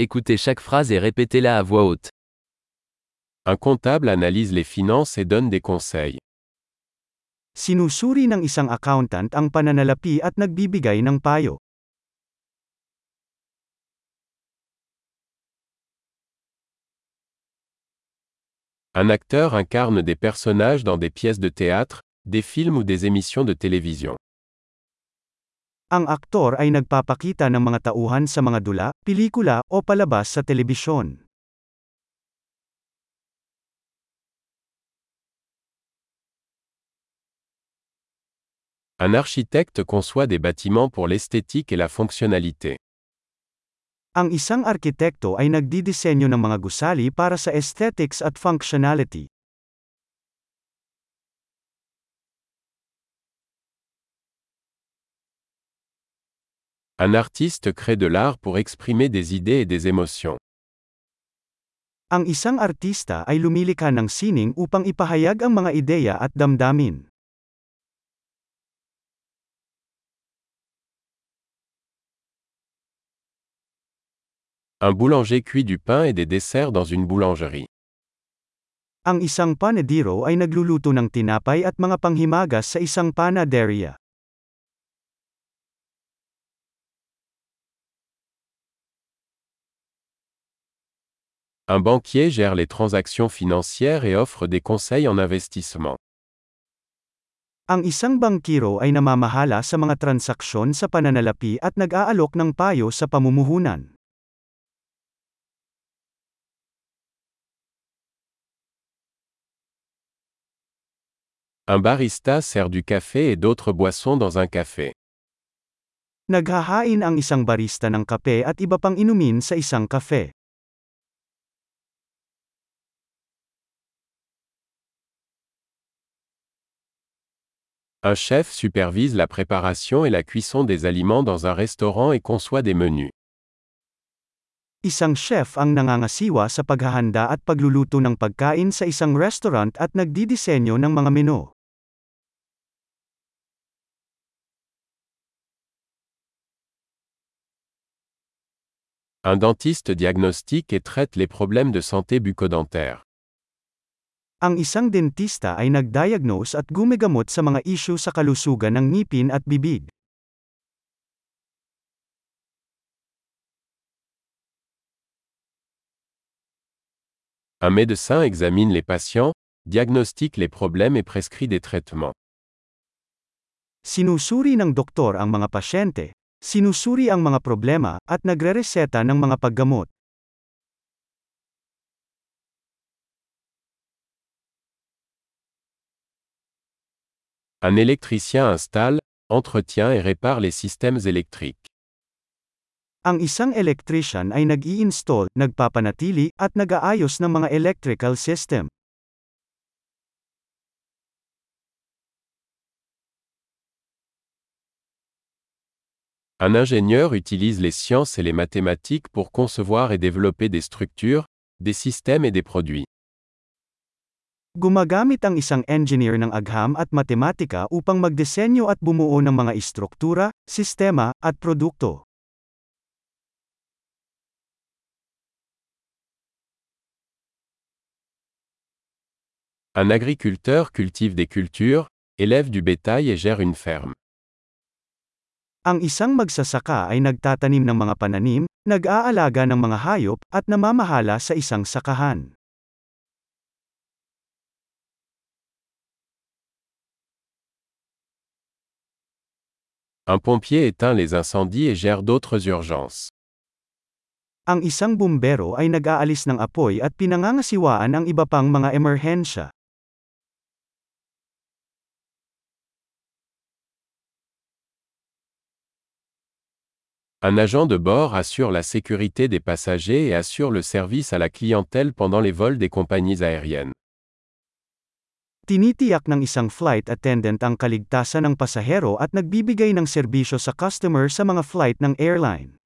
Écoutez chaque phrase et répétez-la à voix haute. Un comptable analyse les finances et donne des conseils. Sinusuri ng isang accountant ang pananalapi at nagbibigay ng payo. Un acteur incarne des personnages dans des pièces de théâtre, des films ou des émissions de télévision. Ang aktor ay nagpapakita ng mga tauhan sa mga dula, pelikula, o palabas sa telebisyon. Un architecte conçoit des bâtiments pour l'esthétique et la fonctionnalité. Ang isang arkitekto ay nagdidisenyo ng mga gusali para sa aesthetics at functionality. Un artiste crée de l'art pour exprimer des idées et des émotions. Ang isang artista ay lumilikha ng sining upang ipahayag ang mga ideya at damdamin. Un boulanger cuit du pain et des desserts dans une boulangerie. Ang isang panadero ay nagluluto ng tinapay at mga panghimagas sa isang panaderia. Un banquier gère les transactions financières et offre des conseils en investissement. Ang isang bangkiro ay namamahala sa mga transaksyon sa pananalapi at nag-aalok ng payo sa pamumuhunan. Un barista sert du café et d'autres boissons dans un café. Naghahain ang isang barista ng kape at iba pang inumin sa isang kafe. Un chef supervise la préparation et la cuisson des aliments dans un restaurant et conçoit des menus. Isang chef ang nangangasiwa sa paghahanda at pagluluto ng pagkain sa isang restaurant at nagdidisenyo ng mga menu. Un dentiste diagnostique et traite les problèmes de santé bucco-dentaire. Ang isang dentista ay nagdiagnose at gumigamot sa mga isyu sa kalusugan ng ngipin at bibig. Un médecin examine les patients, diagnostique les problèmes et prescrit des traitements. Sinusuri ng doktor ang mga pasyente, sinusuri ang mga problema, at nagrereseta ng mga paggamot. Un électricien installe, entretient et répare les systèmes électriques. Ang isang electrician ay nag-i-install, nagpapanatili, at nag-aayos ng mga electrical system. Un ingénieur utilise les sciences et les mathématiques pour concevoir et développer des structures, des systèmes et des produits. Gumagamit ang isang engineer ng agham at matematika upang magdisenyo at bumuo ng mga istruktura, sistema, at produkto. Un agriculteur cultive des cultures, élève du bétail et gère une ferme. Ang isang magsasaka ay nagtatanim ng mga pananim, nag-aalaga ng mga hayop, at namamahala sa isang sakahan. Un pompier éteint les incendies et gère d'autres urgences. Ang isang bumbero ay nag-aalis ng apoy at pinangangasiwaan ang iba pang mga emerhensya. Un agent de bord assure la sécurité des passagers et assure le service à la clientèle pendant les vols des compagnies aériennes. Tinitiyak ng isang flight attendant ang kaligtasan ng pasahero at nagbibigay ng serbisyo sa customer sa mga flight ng airline.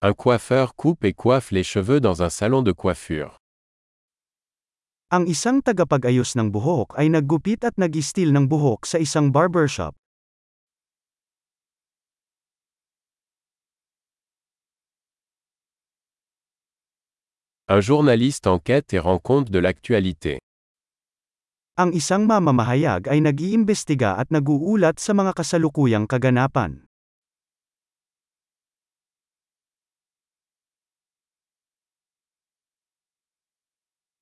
Un coiffeur coupe et coiffe les cheveux dans un salon de coiffure. Ang isang tagapag-ayos ng buhok ay naggupit at nag-istil ng buhok sa isang barbershop. Un journaliste enquête et rend compte de l'actualité. Ang isang mamamahayag ay nag-iimbestiga at nag-uulat sa mga kasalukuyang kaganapan.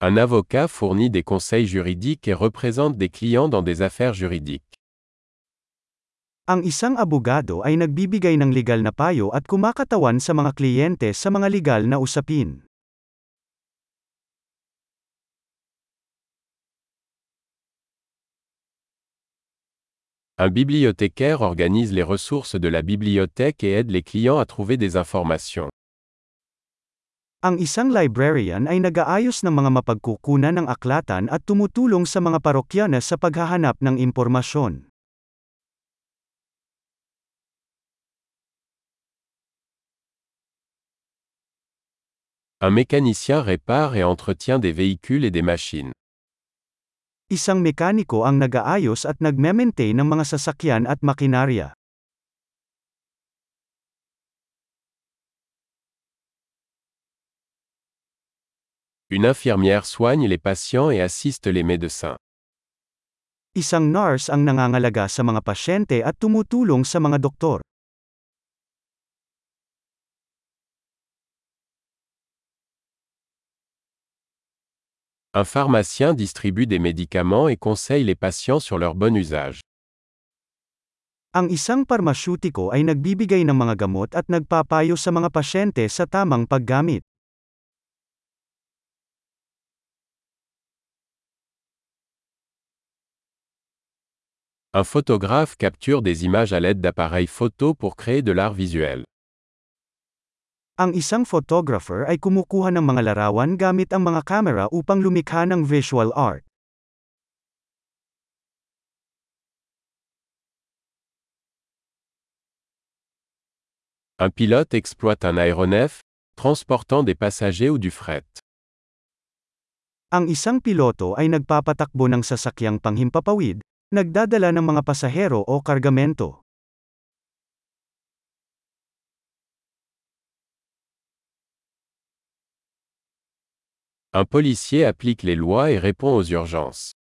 Un avocat fournit des conseils juridiques et représente des clients dans des affaires juridiques. Ang isang abogado ay nagbibigay ng legal na payo at kumakatawan sa mga kliyente sa mga legal na usapin. Un bibliothécaire organise les ressources de la bibliothèque et aide les clients à trouver des informations. Ang isang librarian ay nag-aayos ng mga mapagkukunan ng aklatan at tumutulong sa mga parokyana sa paghahanap ng impormasyon. Un mécanicien répare et entretient des véhicules et des machines. Isang mekaniko ang nag-aayos at nagme-maintain ng mga sasakyan at makinarya. Une infirmière soigne les patients et assiste les médecins. Isang nurse ang nangangalaga sa mga pasyente at tumutulong sa mga doktor. Un pharmacien distribue des médicaments et conseille les patients sur leur bon usage. Ang isang parmasyutiko ay nagbibigay ng mga gamot at nagpapayo sa mga pasyente sa tamang paggamit. Un photographe capture des images à l'aide d'appareils photo pour créer de l'art visuel. Ang isang photographer ay kumukuha ng mga larawan gamit ang mga kamera upang lumikha ng visual art. Un pilote exploite un aéronef, transportant des passagers ou du fret. Ang isang piloto ay nagpapatakbo ng sasakyang panghimpapawid, nagdadala ng mga pasahero o kargamento. Un policier applique les lois et répond aux urgences.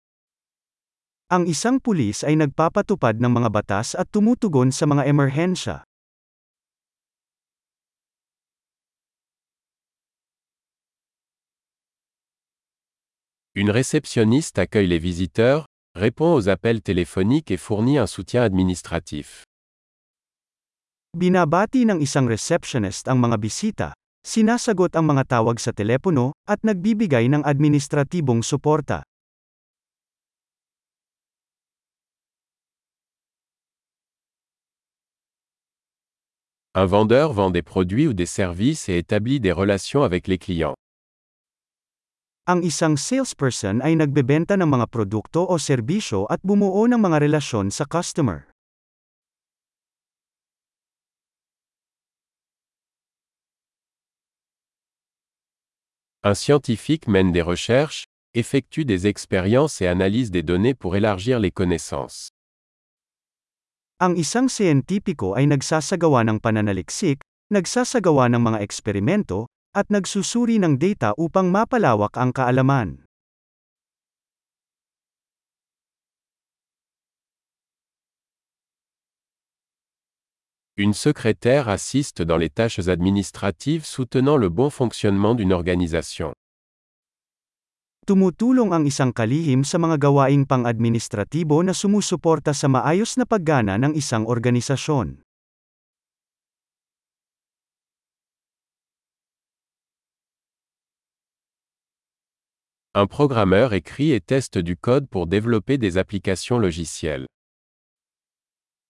Ang isang pulis ay nagpapatupad ng mga batas at tumutugon sa mga emerhensya. Une réceptionniste accueille les visiteurs, répond aux appels téléphoniques et fournit un soutien administratif. Binabati ng isang receptionist ang mga bisita, sinasagot ang mga tawag sa telepono, at nagbibigay ng administratibong suporta. Un vendeur vend des produits ou des services et établit des relations avec les clients. Ang isang salesperson ay nagbebenta ng mga produkto o serbisyo at bumuo ng mga relasyon sa customer. Un scientifique mène des recherches, effectue des expériences et analyse des données pour élargir les connaissances. Ang isang siyentipiko ay nagsasagawa ng pananaliksik, nagsasagawa ng mga eksperimento, at nagsusuri ng data upang mapalawak ang kaalaman. Une secrétaire assiste dans les tâches administratives soutenant le bon fonctionnement d'une organisation. Tumutulong ang isang kalihim sa mga gawaing pang-administratibo na sumusuporta sa maayos na paggana ng isang organisasyon. Un programmeur écrit et teste du code pour développer des applications logicielles.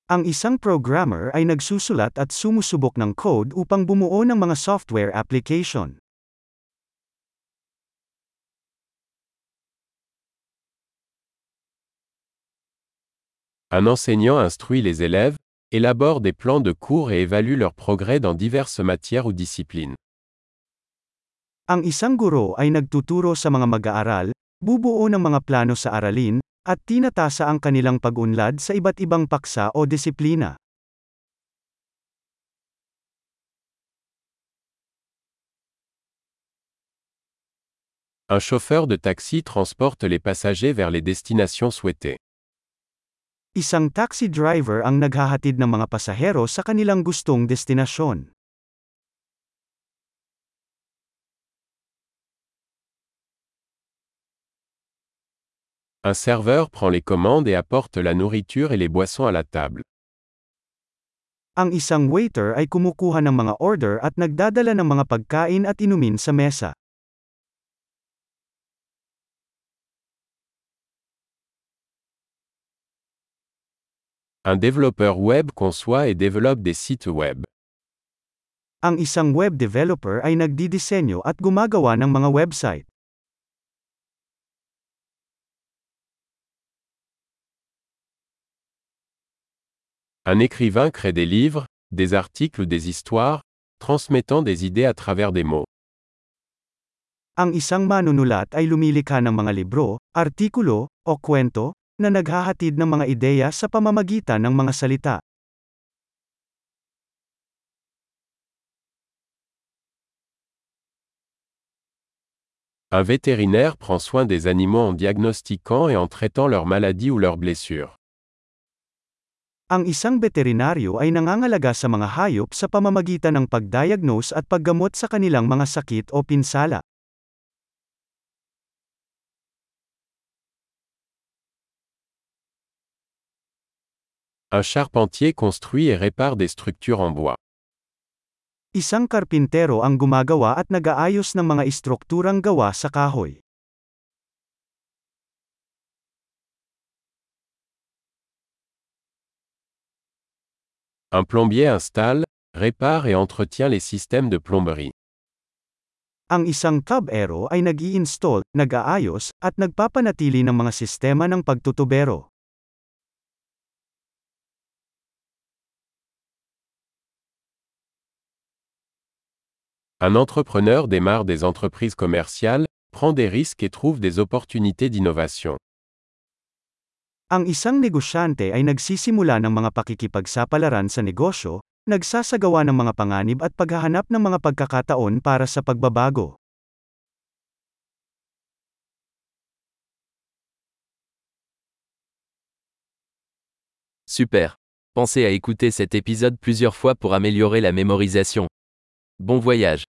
Ang isang programmer ay nagsusulat at sumusubok ng code upang bumuo ng mga software application. Un enseignant instruit les élèves, élabore des plans de cours et évalue leur progrès dans diverses matières ou disciplines. Ang isang guro ay nagtuturo sa mga mag-aaral, bubuo ng mga plano sa aralin, at tinatasa ang kanilang pag-unlad sa iba't ibang paksa o disiplina. Un chauffeur de taxi transporte les passagers vers les destinations souhaitées. Isang taxi driver ang naghahatid ng mga pasahero sa kanilang gustong destinasyon. Un serveur prend les commandes et apporte la nourriture et les boissons à la table. Ang isang waiter ay kumukuha ng mga order at nagdadala ng mga pagkain at inumin sa mesa. Un développeur web conçoit et développe des sites web. Ang isang web developer ay nagdidisenyo at gumagawa ng mga website. Un écrivain crée des livres, des articles ou des histoires, transmettant des idées à travers des mots. Ang isang manunulat ay lumilikha ng mga libro, artikulo, o kwento, na naghahatid ng mga ideya sa pamamagitan ng mga salita. Un vétérinaire prend soin des animaux en diagnostiquant et en traitant leurs maladies ou leurs blessures. Ang isang veterinaryo ay nangangalaga sa mga hayop sa pamamagitan ng pagdiagnose at paggamot sa kanilang mga sakit o pinsala. Un charpentier construit et répare des structures en bois. Isang karpintero ang gumagawa at nag-aayos ng mga istrukturang gawa sa kahoy. Un plombier installe, répare et entretient les systèmes de plomberie. Ang isang tubero ay nag-i-install, nag-aayos, at nagpapanatili ng mga sistema ng pagtutubero. Un entrepreneur démarre des entreprises commerciales, prend des risques et trouve des opportunités d'innovation. Ang isang negosyante ay nagsisimula ng mga pakikipagsapalaran sa negosyo, nagsasagawa ng mga panganib at paghahanap ng mga pagkakataon para sa pagbabago. Super. Pensez à écouter cet épisode plusieurs fois pour améliorer la mémorisation. Bon voyage.